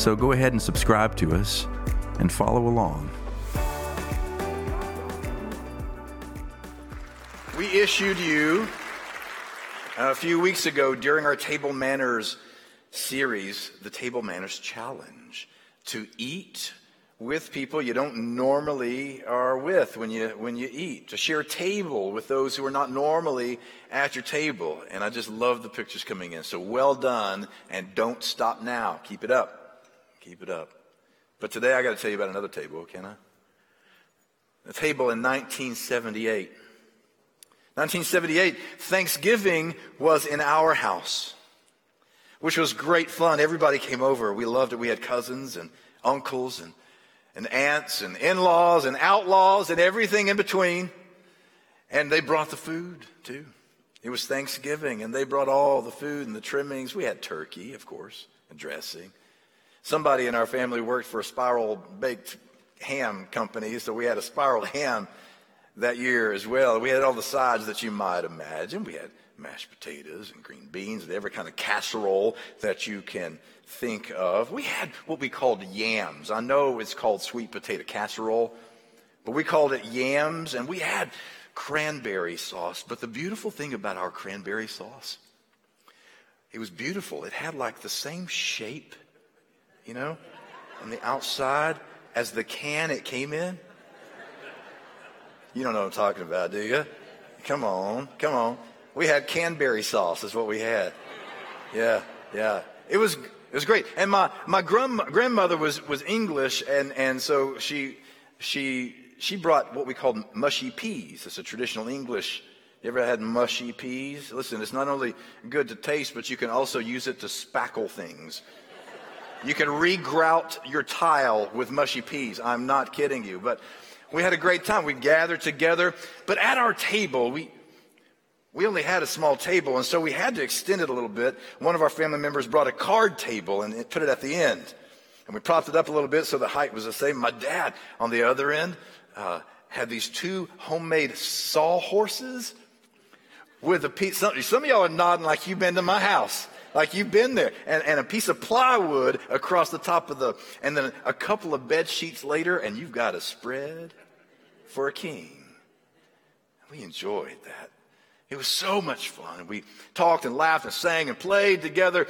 So go ahead and subscribe to us and follow along. We issued you a few weeks ago during our Table Manners series, the Table Manners Challenge, to eat with people you don't normally are with when you when you eat to share a table with those who are not normally at your table. And i just love the pictures coming in. So well done and don't stop now. Keep it up keep it up but today i got to tell you about another table can i a table in 1978 1978 thanksgiving was in our house which was great fun everybody came over we loved it we had cousins and uncles and and aunts and in-laws and outlaws and everything in between. And they brought the food too. It was Thanksgiving and they brought all the food and the trimmings. We had turkey, of course, and dressing. Somebody in our family worked for a spiral baked ham company, so we had a spiral ham that year as well. We had all the sides that you might imagine. We had mashed potatoes and green beans and every kind of casserole that you can think of. We had what we called yams. I know it's called sweet potato casserole, but we called it yams, and we had cranberry sauce. But the beautiful thing about our cranberry sauce, it was beautiful. It had like the same shape, you know, on the outside as the can it came in. You don't know what I'm talking about, do you? Come on, come on. We had canberry sauce, is what we had. Yeah, yeah. It was it was great. And my, my grandmother was, was English, and, and so she, she, she brought what we called mushy peas. It's a traditional English. You ever had mushy peas? Listen, it's not only good to taste, but you can also use it to spackle things. You can regrout your tile with mushy peas. I'm not kidding you. But we had a great time. We gathered together. But at our table, we, we only had a small table, and so we had to extend it a little bit. One of our family members brought a card table and put it at the end. And we propped it up a little bit so the height was the same. My dad, on the other end, uh, had these two homemade sawhorses with a piece. Some, some of y'all are nodding like you've been to my house, like you've been there, and, and a piece of plywood across the top of the, and then a couple of bed sheets later, and you've got a spread for a king. We enjoyed that. It was so much fun. We talked and laughed and sang and played together.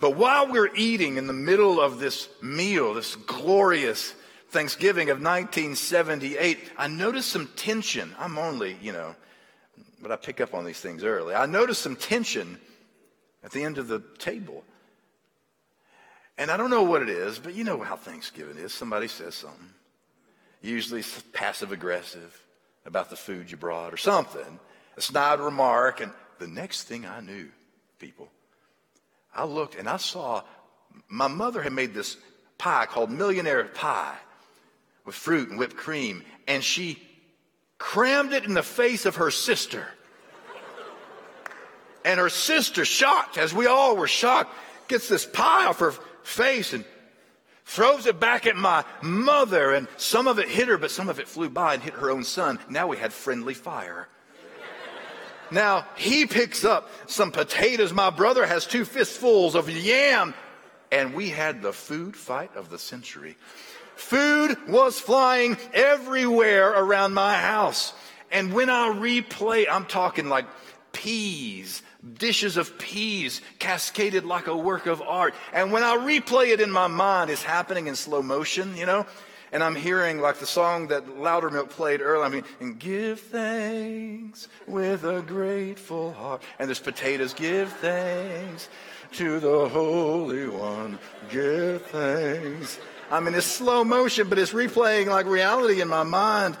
But while we we're eating in the middle of this meal, this glorious Thanksgiving of 1978, I noticed some tension. I'm only, you know, but I pick up on these things early. I noticed some tension at the end of the table. And I don't know what it is, but you know how Thanksgiving is. Somebody says something, usually passive aggressive about the food you brought or something a snide remark. And the next thing I knew, people, I looked and I saw my mother had made this pie called Millionaire Pie with fruit and whipped cream, and she crammed it in the face of her sister. And her sister, shocked, as we all were shocked, gets this pie off her face and throws it back at my mother. And some of it hit her, but some of it flew by and hit her own son. Now we had friendly fire. Now he picks up some potatoes. My brother has two fistfuls of yam. And we had the food fight of the century. Food was flying everywhere around my house. And when I replay, I'm talking like peas, dishes of peas cascaded like a work of art. And when I replay it in my mind, it's happening in slow motion, you know? and I'm hearing like the song that Loudermilk played earlier. I mean, and give thanks with a grateful heart. And there's potatoes. Give thanks to the Holy One. Give thanks. I mean, it's slow motion, but it's replaying like reality in my mind.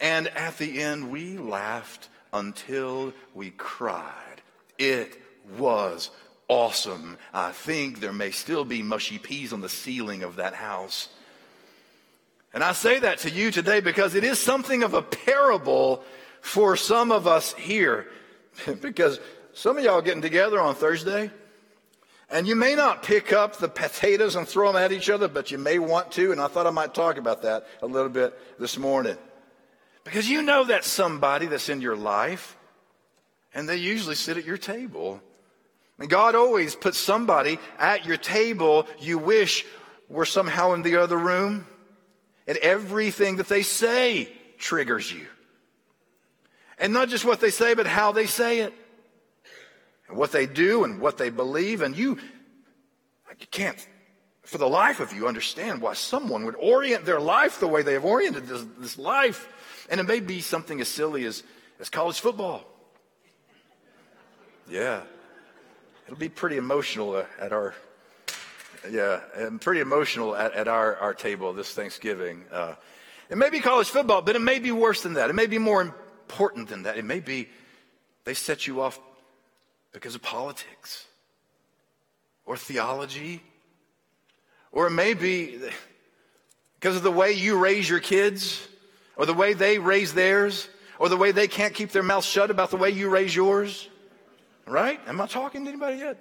And at the end, we laughed until we cried. It was awesome. I think there may still be mushy peas on the ceiling of that house. And I say that to you today because it is something of a parable for some of us here. because some of y'all getting together on Thursday, and you may not pick up the potatoes and throw them at each other, but you may want to. And I thought I might talk about that a little bit this morning. Because you know that somebody that's in your life, and they usually sit at your table. And God always puts somebody at your table you wish were somehow in the other room. And everything that they say triggers you. And not just what they say, but how they say it. And what they do and what they believe. And you, you can't, for the life of you, understand why someone would orient their life the way they have oriented this, this life. And it may be something as silly as, as college football. Yeah. It'll be pretty emotional at our, yeah, and pretty emotional at, at our, our table this Thanksgiving. Uh, it may be college football, but it may be worse than that. It may be more important than that. It may be they set you off because of politics or theology, or it may be because of the way you raise your kids, or the way they raise theirs, or the way they can't keep their mouth shut about the way you raise yours. Right? Am I talking to anybody yet?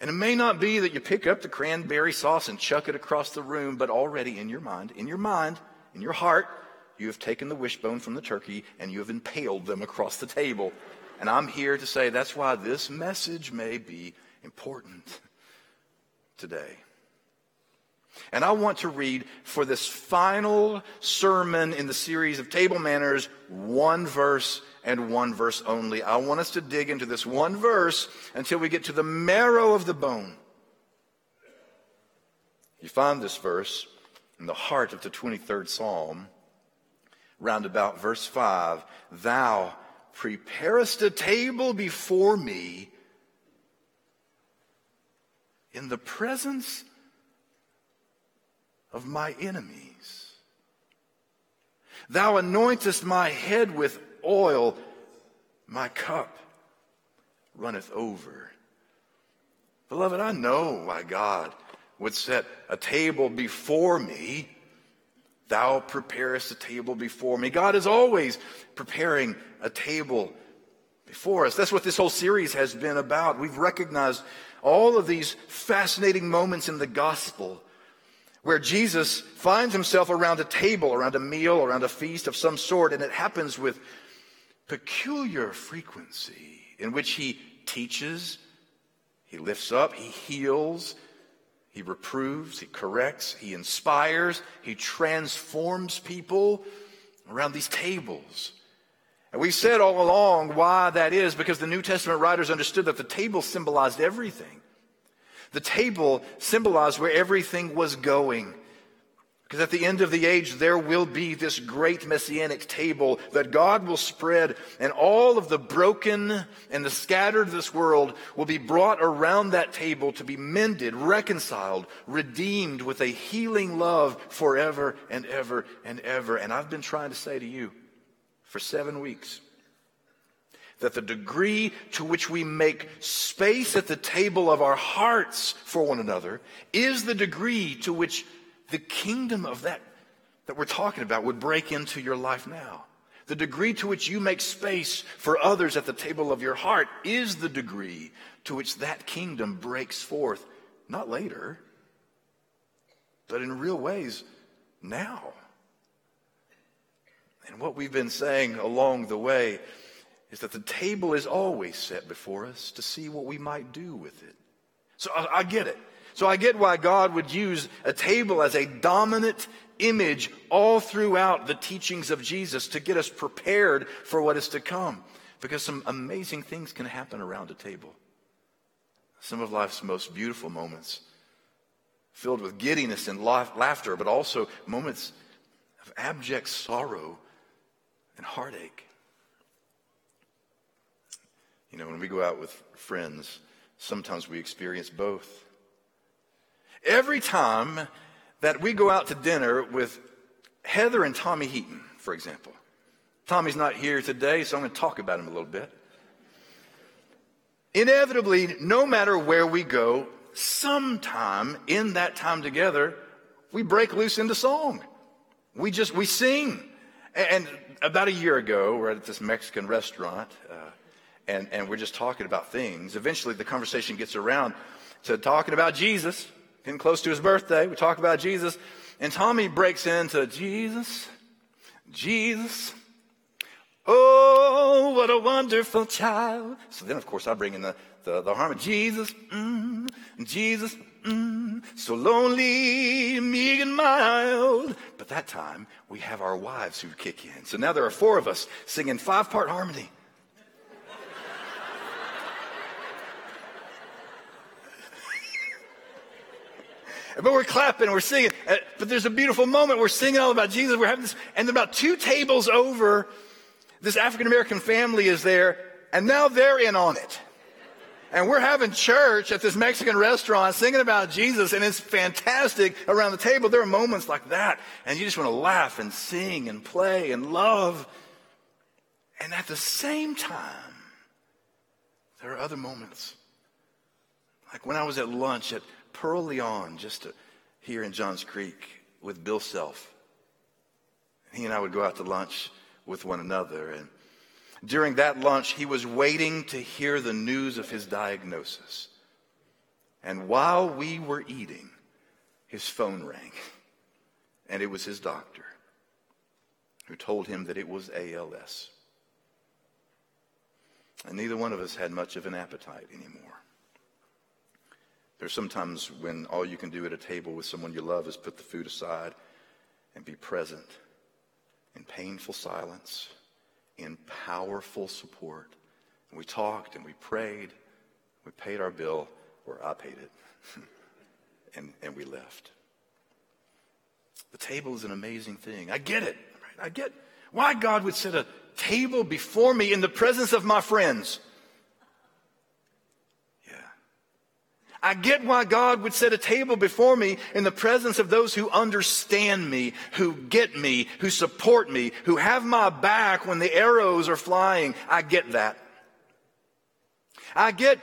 And it may not be that you pick up the cranberry sauce and chuck it across the room, but already in your mind, in your mind, in your heart, you have taken the wishbone from the turkey and you have impaled them across the table. And I'm here to say that's why this message may be important today. And I want to read for this final sermon in the series of table manners one verse and one verse only. I want us to dig into this one verse until we get to the marrow of the bone. You find this verse in the heart of the 23rd Psalm, round about verse 5. Thou preparest a table before me in the presence of my enemies. Thou anointest my head with oil, my cup runneth over. Beloved, I know why God would set a table before me. Thou preparest a table before me. God is always preparing a table before us. That's what this whole series has been about. We've recognized all of these fascinating moments in the gospel where Jesus finds himself around a table, around a meal, around a feast of some sort, and it happens with peculiar frequency in which he teaches, he lifts up, he heals, he reproves, he corrects, he inspires, he transforms people around these tables. And we've said all along why that is because the New Testament writers understood that the table symbolized everything. The table symbolized where everything was going. Because at the end of the age, there will be this great messianic table that God will spread, and all of the broken and the scattered of this world will be brought around that table to be mended, reconciled, redeemed with a healing love forever and ever and ever. And I've been trying to say to you for seven weeks that the degree to which we make space at the table of our hearts for one another is the degree to which the kingdom of that that we're talking about would break into your life now. The degree to which you make space for others at the table of your heart is the degree to which that kingdom breaks forth, not later, but in real ways now. And what we've been saying along the way is that the table is always set before us to see what we might do with it. So I, I get it. So I get why God would use a table as a dominant image all throughout the teachings of Jesus to get us prepared for what is to come. Because some amazing things can happen around a table. Some of life's most beautiful moments, filled with giddiness and laughter, but also moments of abject sorrow and heartache. You know, when we go out with friends, sometimes we experience both. Every time that we go out to dinner with Heather and Tommy Heaton, for example, Tommy's not here today, so I'm going to talk about him a little bit. inevitably, no matter where we go, sometime in that time together, we break loose into song. We just, we sing. And about a year ago, we're at this Mexican restaurant, uh, and, and we're just talking about things. Eventually, the conversation gets around to talking about Jesus, getting close to his birthday. We talk about Jesus, and Tommy breaks into Jesus, Jesus. Oh, what a wonderful child. So then, of course, I bring in the, the, the harmony. Jesus, mm, Jesus, mm, so lonely, meek and mild. But that time, we have our wives who kick in. So now there are four of us singing five part harmony. But we're clapping, we're singing. Uh, but there's a beautiful moment. We're singing all about Jesus. We're having this, and about two tables over, this African American family is there, and now they're in on it. And we're having church at this Mexican restaurant singing about Jesus, and it's fantastic around the table. There are moments like that, and you just want to laugh and sing and play and love. And at the same time, there are other moments. Like when I was at lunch at Pearl on, just here in Johns Creek, with Bill Self. He and I would go out to lunch with one another. And during that lunch, he was waiting to hear the news of his diagnosis. And while we were eating, his phone rang. And it was his doctor who told him that it was ALS. And neither one of us had much of an appetite anymore. There's sometimes when all you can do at a table with someone you love is put the food aside and be present in painful silence in powerful support. And we talked and we prayed. We paid our bill, or I paid it, and, and we left. The table is an amazing thing. I get it. Right? I get why God would set a table before me in the presence of my friends. I get why God would set a table before me in the presence of those who understand me, who get me, who support me, who have my back when the arrows are flying. I get that. I get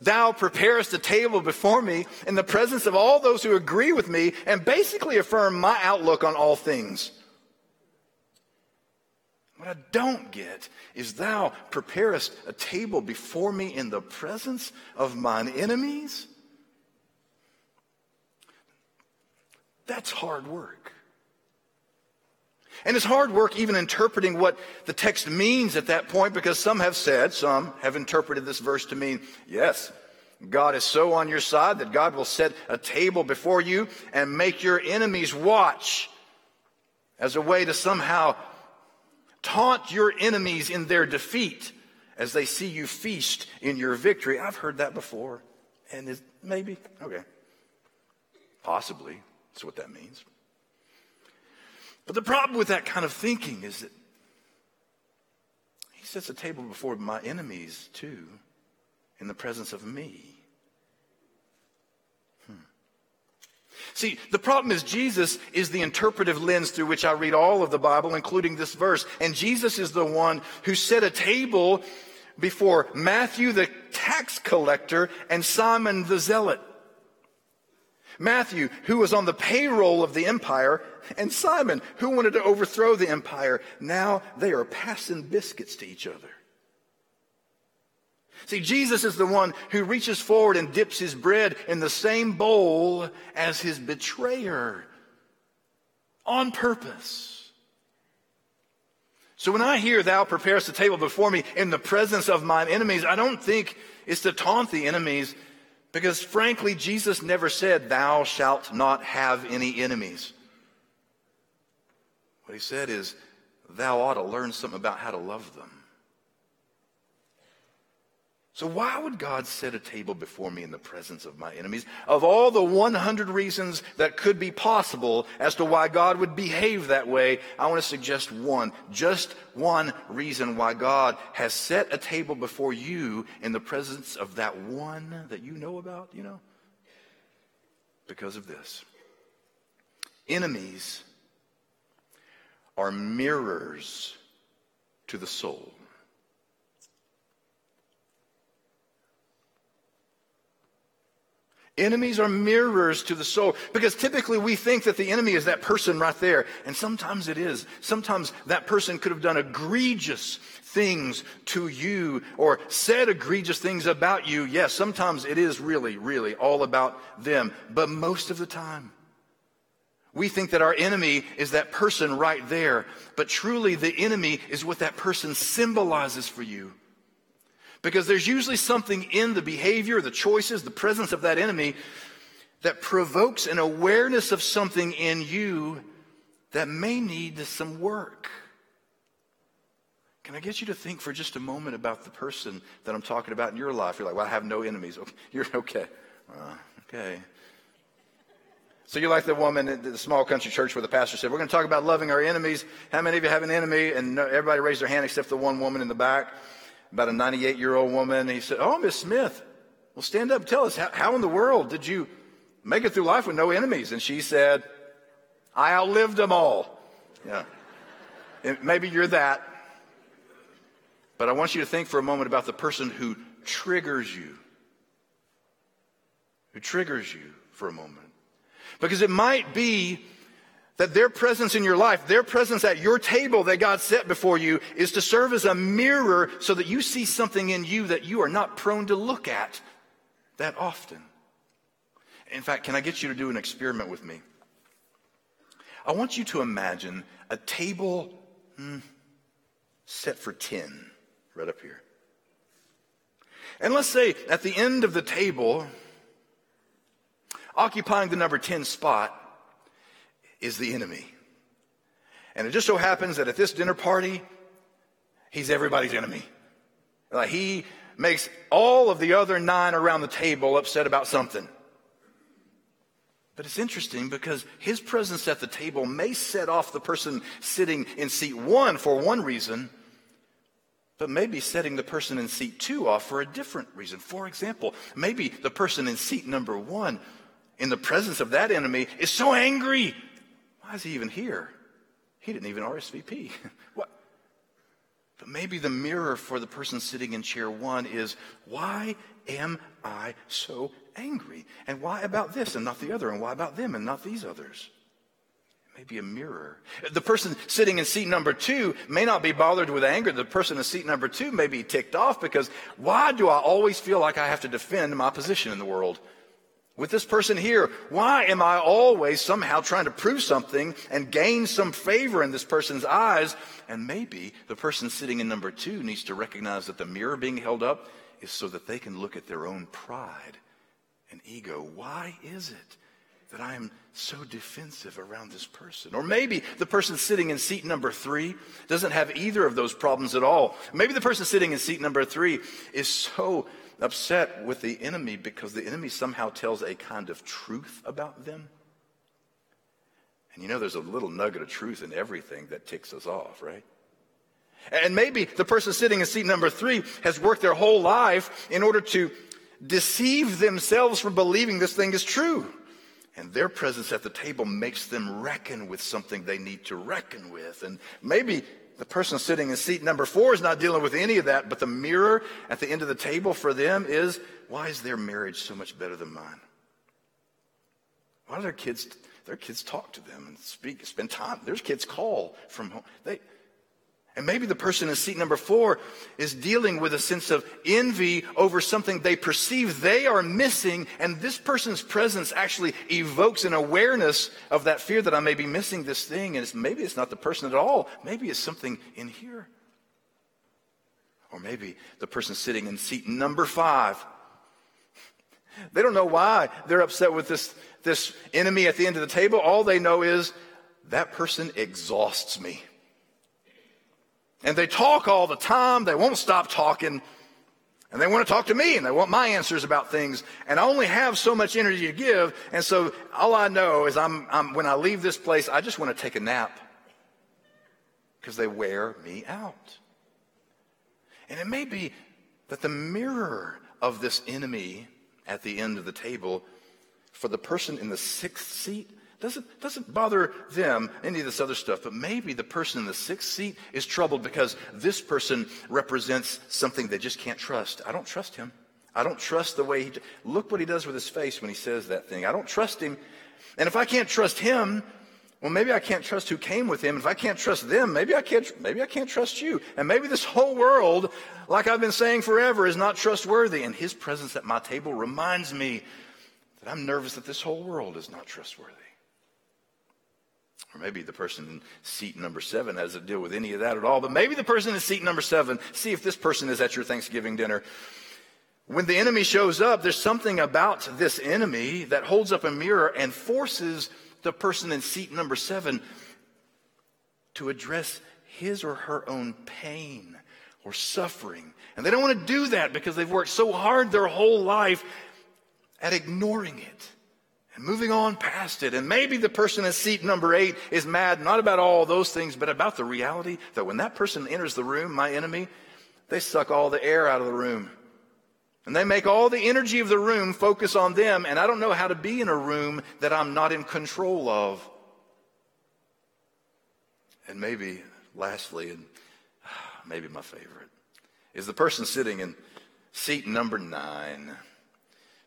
thou preparest a table before me in the presence of all those who agree with me and basically affirm my outlook on all things. What I don't get is thou preparest a table before me in the presence of mine enemies. That's hard work. And it's hard work even interpreting what the text means at that point because some have said, some have interpreted this verse to mean, yes, God is so on your side that God will set a table before you and make your enemies watch as a way to somehow taunt your enemies in their defeat as they see you feast in your victory. I've heard that before. And maybe, okay, possibly. That's what that means. But the problem with that kind of thinking is that he sets a table before my enemies too, in the presence of me. Hmm. See, the problem is Jesus is the interpretive lens through which I read all of the Bible, including this verse. And Jesus is the one who set a table before Matthew the tax collector and Simon the zealot. Matthew, who was on the payroll of the empire, and Simon, who wanted to overthrow the empire. Now they are passing biscuits to each other. See, Jesus is the one who reaches forward and dips his bread in the same bowl as his betrayer on purpose. So when I hear thou preparest a table before me in the presence of mine enemies, I don't think it's to taunt the enemies because frankly, Jesus never said, Thou shalt not have any enemies. What he said is, Thou ought to learn something about how to love them. So, why would God set a table before me in the presence of my enemies? Of all the 100 reasons that could be possible as to why God would behave that way, I want to suggest one, just one reason why God has set a table before you in the presence of that one that you know about, you know? Because of this. Enemies are mirrors to the soul. Enemies are mirrors to the soul because typically we think that the enemy is that person right there. And sometimes it is. Sometimes that person could have done egregious things to you or said egregious things about you. Yes, sometimes it is really, really all about them. But most of the time, we think that our enemy is that person right there. But truly, the enemy is what that person symbolizes for you. Because there's usually something in the behavior, the choices, the presence of that enemy that provokes an awareness of something in you that may need some work. Can I get you to think for just a moment about the person that I'm talking about in your life? You're like, well, I have no enemies. Okay, you're okay. Uh, okay. So you're like the woman at the small country church where the pastor said, we're going to talk about loving our enemies. How many of you have an enemy? And everybody raised their hand except the one woman in the back about a 98 year old woman. He said, Oh, Miss Smith, well, stand up. and Tell us, how, how in the world did you make it through life with no enemies? And she said, I outlived them all. Yeah. And maybe you're that. But I want you to think for a moment about the person who triggers you. Who triggers you for a moment. Because it might be that their presence in your life, their presence at your table that God set before you is to serve as a mirror so that you see something in you that you are not prone to look at that often. In fact, can I get you to do an experiment with me? I want you to imagine a table hmm, set for 10, right up here. And let's say at the end of the table, occupying the number 10 spot, is the enemy. And it just so happens that at this dinner party, he's everybody's enemy. Like he makes all of the other nine around the table upset about something. But it's interesting because his presence at the table may set off the person sitting in seat one for one reason, but maybe setting the person in seat two off for a different reason. For example, maybe the person in seat number one, in the presence of that enemy, is so angry why is he even here? He didn't even RSVP. what? But maybe the mirror for the person sitting in chair one is why am I so angry? And why about this and not the other? And why about them and not these others? Maybe a mirror. The person sitting in seat number two may not be bothered with anger. The person in seat number two may be ticked off because why do I always feel like I have to defend my position in the world? With this person here? Why am I always somehow trying to prove something and gain some favor in this person's eyes? And maybe the person sitting in number two needs to recognize that the mirror being held up is so that they can look at their own pride and ego. Why is it that I am so defensive around this person? Or maybe the person sitting in seat number three doesn't have either of those problems at all. Maybe the person sitting in seat number three is so upset with the enemy because the enemy somehow tells a kind of truth about them. And you know, there's a little nugget of truth in everything that ticks us off, right? And maybe the person sitting in seat number three has worked their whole life in order to deceive themselves from believing this thing is true. And their presence at the table makes them reckon with something they need to reckon with. And maybe the person sitting in seat number four is not dealing with any of that, but the mirror at the end of the table for them is why is their marriage so much better than mine? Why do their kids their kids talk to them and speak, spend time? There's kids call from home. They and maybe the person in seat number four is dealing with a sense of envy over something they perceive they are missing, and this person's presence actually evokes an awareness of that fear that I may be missing this thing, and it's, maybe it's not the person at all. Maybe it's something in here. Or maybe the person sitting in seat number five. They don't know why they're upset with this, this enemy at the end of the table. All they know is that person exhausts me. And they talk all the time. They won't stop talking. And they want to talk to me and they want my answers about things. And I only have so much energy to give. And so all I know is I'm, I'm when I leave this place, I just want to take a nap because they wear me out. And it may be that the mirror of this enemy at the end of the table for the person in the sixth seat doesn't, doesn't bother them, any of this other stuff, but maybe the person in the sixth seat is troubled because this person represents something they just can't trust. I don't trust him. I don't trust the way he. Look what he does with his face when he says that thing. I don't trust him. And if I can't trust him, well, maybe I can't trust who came with him. If I can't trust them, maybe I can't, maybe I can't trust you. And maybe this whole world, like I've been saying forever, is not trustworthy. And his presence at my table reminds me that I'm nervous that this whole world is not trustworthy. Or maybe the person in seat number seven has to deal with any of that at all. But maybe the person in seat number seven, see if this person is at your Thanksgiving dinner. When the enemy shows up, there's something about this enemy that holds up a mirror and forces the person in seat number seven to address his or her own pain or suffering. And they don't want to do that because they've worked so hard their whole life at ignoring it and moving on past it. And maybe the person in seat number eight is mad not about all those things, but about the reality that when that person enters the room, my enemy, they suck all the air out of the room. And they make all the energy of the room focus on them, and I don't know how to be in a room that I'm not in control of. And maybe, lastly, and maybe my favorite, is the person sitting in seat number nine.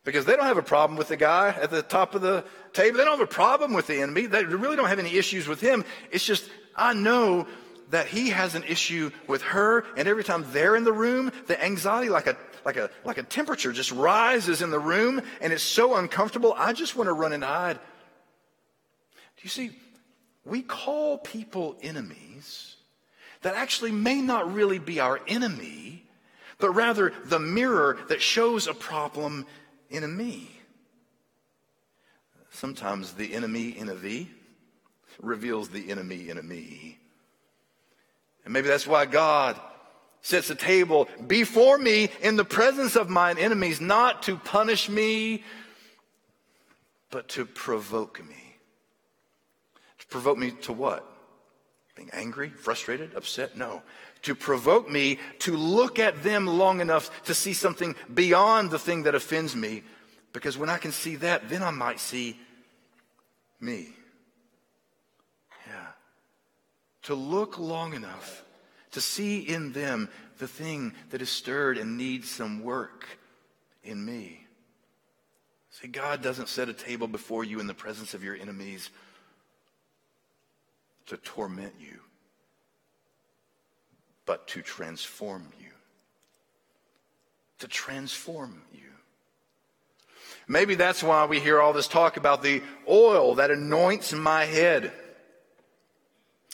Because they don't have a problem with the guy at the top of the table. They don't have a problem with the enemy. They really don't have any issues with him. It's just, I know that he has an issue with her, and every time they're in the room, the anxiety, like a like a like a temperature, just rises in the room, and it's so uncomfortable. I just want to run and hide. Do you see? We call people enemies that actually may not really be our enemy, but rather the mirror that shows a problem in a me. Sometimes the enemy in a V reveals the enemy in a me. And maybe that's why God sets a table before me in the presence of mine enemies, not to punish me, but to provoke me. To provoke me to what? Being angry, frustrated, upset? No. To provoke me to look at them long enough to see something beyond the thing that offends me. Because when I can see that, then I might see me Yeah. to look long enough to see in them the thing that is stirred and needs some work in me. See, God doesn't set a table before you in the presence of your enemies to torment you, but to transform you. To transform you. Maybe that's why we hear all this talk about the oil that anoints my head.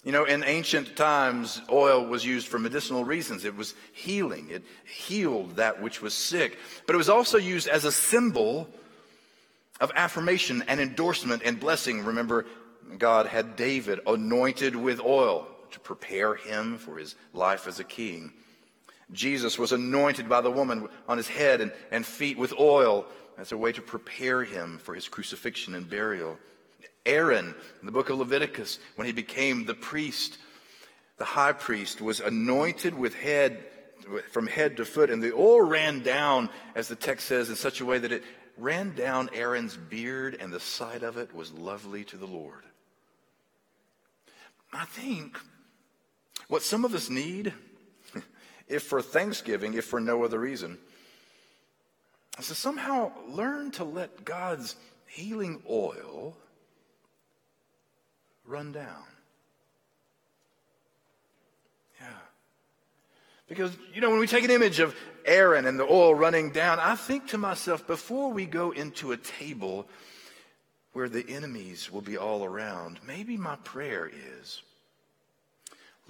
You know, in ancient times, oil was used for medicinal reasons. It was healing. It healed that which was sick. But it was also used as a symbol of affirmation and endorsement and blessing. Remember, God had David anointed with oil to prepare him for his life as a king. Jesus was anointed by the woman on his head and, and feet with oil as a way to prepare him for his crucifixion and burial. Aaron, in the book of Leviticus, when he became the priest, the high priest, was anointed with head, from head to foot, and the oil ran down, as the text says, in such a way that it ran down Aaron's beard, and the sight of it was lovely to the Lord. I think what some of us need, if for Thanksgiving, if for no other reason, is to somehow learn to let God's healing oil run down. Yeah. Because, you know, when we take an image of Aaron and the oil running down, I think to myself, before we go into a table where the enemies will be all around, maybe my prayer is,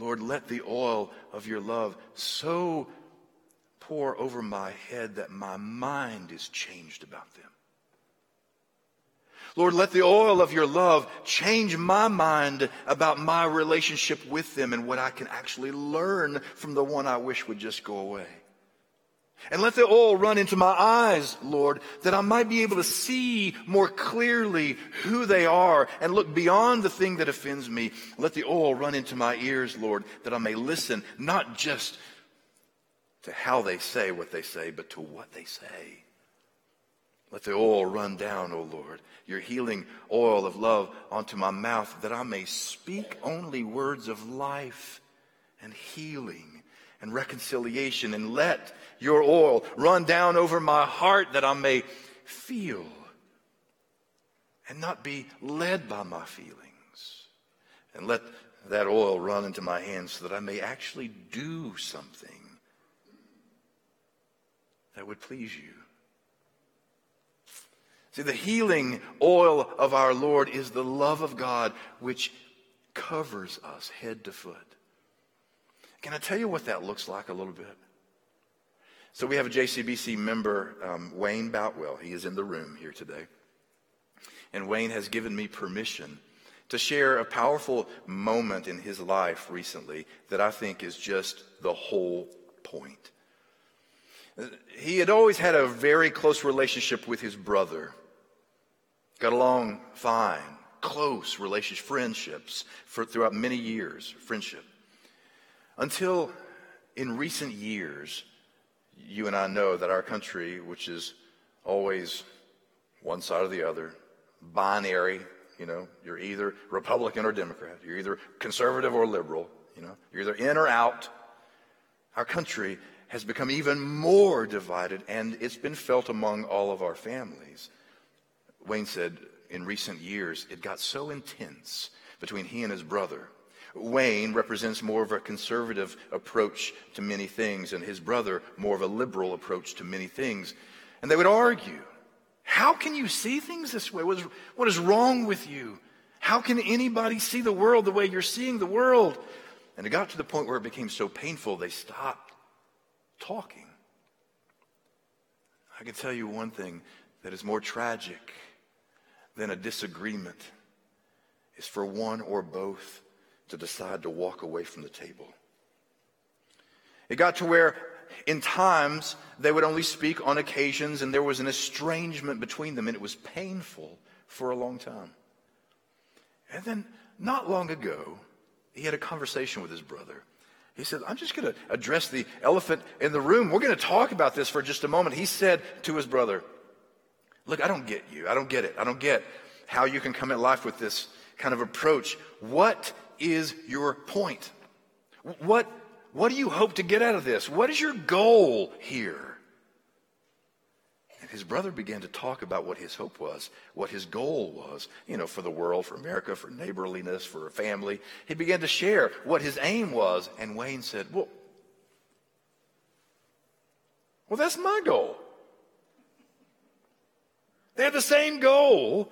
Lord, let the oil of your love so pour over my head that my mind is changed about them. Lord, let the oil of your love change my mind about my relationship with them and what I can actually learn from the one I wish would just go away. And let the oil run into my eyes, Lord, that I might be able to see more clearly who they are and look beyond the thing that offends me. Let the oil run into my ears, Lord, that I may listen not just to how they say what they say, but to what they say. Let the oil run down, O Lord, your healing oil of love onto my mouth, that I may speak only words of life and healing and reconciliation, and let your oil run down over my heart that I may feel and not be led by my feelings. And let that oil run into my hands so that I may actually do something that would please you. See, the healing oil of our Lord is the love of God which covers us head to foot. Can I tell you what that looks like a little bit? So we have a JCBC member, um, Wayne Boutwell. He is in the room here today. And Wayne has given me permission to share a powerful moment in his life recently that I think is just the whole point. He had always had a very close relationship with his brother. Got along fine, close relationship, friendships for, throughout many years, friendship. Until in recent years, you and I know that our country, which is always one side or the other, binary, you know, you're either Republican or Democrat, you're either conservative or liberal, you know, you're either in or out. Our country has become even more divided, and it's been felt among all of our families. Wayne said in recent years, it got so intense between he and his brother. Wayne represents more of a conservative approach to many things, and his brother more of a liberal approach to many things. And they would argue. How can you see things this way? What is, what is wrong with you? How can anybody see the world the way you're seeing the world? And it got to the point where it became so painful, they stopped talking. I can tell you one thing that is more tragic than a disagreement is for one or both to decide to walk away from the table. It got to where, in times, they would only speak on occasions, and there was an estrangement between them, and it was painful for a long time. And then, not long ago, he had a conversation with his brother. He said, I'm just going to address the elephant in the room. We're going to talk about this for just a moment. He said to his brother, Look, I don't get you. I don't get it. I don't get how you can come at life with this kind of approach. What is your point? What, what do you hope to get out of this? What is your goal here? And his brother began to talk about what his hope was, what his goal was, you know, for the world, for America, for neighborliness, for a family. He began to share what his aim was, and Wayne said, Well, well, that's my goal. They had the same goal,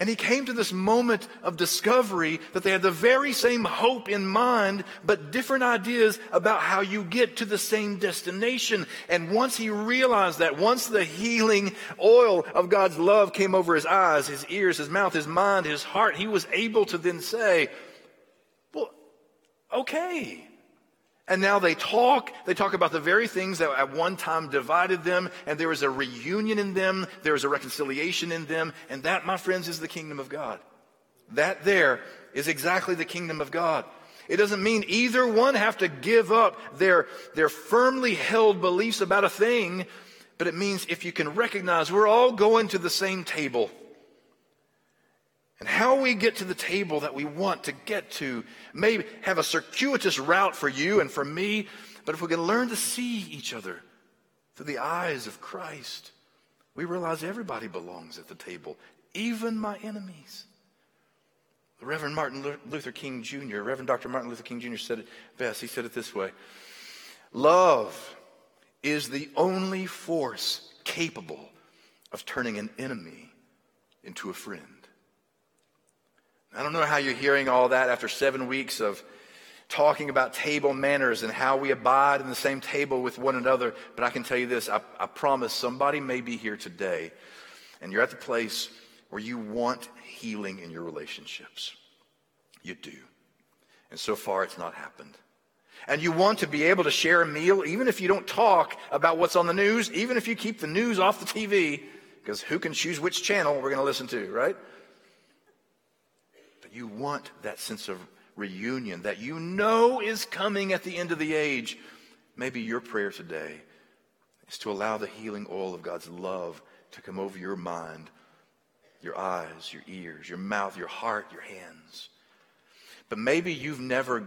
and he came to this moment of discovery that they had the very same hope in mind, but different ideas about how you get to the same destination. And once he realized that, once the healing oil of God's love came over his eyes, his ears, his mouth, his mind, his heart, he was able to then say, well, okay. And now they talk. They talk about the very things that at one time divided them, and there is a reunion in them, there is a reconciliation in them, and that, my friends, is the kingdom of God. That there is exactly the kingdom of God. It doesn't mean either one have to give up their, their firmly held beliefs about a thing, but it means if you can recognize we're all going to the same table. And how we get to the table that we want to get to may have a circuitous route for you and for me, but if we can learn to see each other through the eyes of Christ, we realize everybody belongs at the table, even my enemies. The Reverend Martin Luther King Jr., Reverend Dr. Martin Luther King Jr. said it best. He said it this way Love is the only force capable of turning an enemy into a friend. I don't know how you're hearing all that after seven weeks of talking about table manners and how we abide in the same table with one another. But I can tell you this I, I promise somebody may be here today, and you're at the place where you want healing in your relationships. You do. And so far, it's not happened. And you want to be able to share a meal, even if you don't talk about what's on the news, even if you keep the news off the TV, because who can choose which channel we're going to listen to, right? You want that sense of reunion that you know is coming at the end of the age. Maybe your prayer today is to allow the healing oil of God's love to come over your mind, your eyes, your ears, your mouth, your heart, your hands. But maybe you've never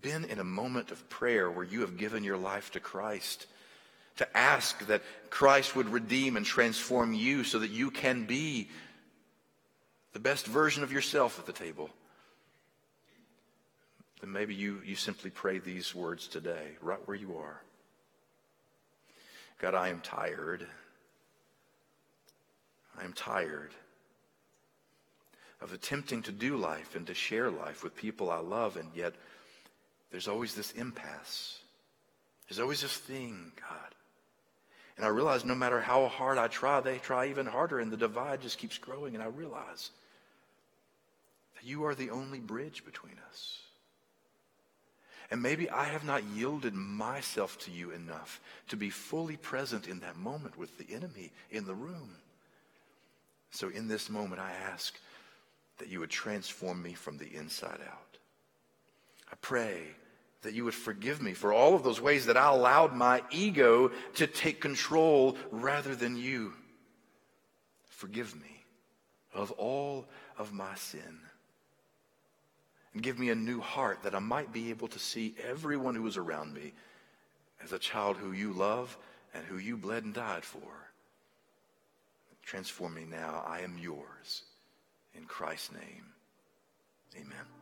been in a moment of prayer where you have given your life to Christ, to ask that Christ would redeem and transform you so that you can be the best version of yourself at the table, then maybe you, you simply pray these words today, right where you are. God, I am tired. I am tired of attempting to do life and to share life with people I love, and yet there's always this impasse. There's always this thing, God. And I realize no matter how hard I try, they try even harder, and the divide just keeps growing. And I realize that you are the only bridge between us. And maybe I have not yielded myself to you enough to be fully present in that moment with the enemy in the room. So in this moment, I ask that you would transform me from the inside out. I pray that you would forgive me for all of those ways that I allowed my ego to take control rather than you. Forgive me of all of my sin. And give me a new heart that I might be able to see everyone who is around me as a child who you love and who you bled and died for. Transform me now. I am yours. In Christ's name, amen.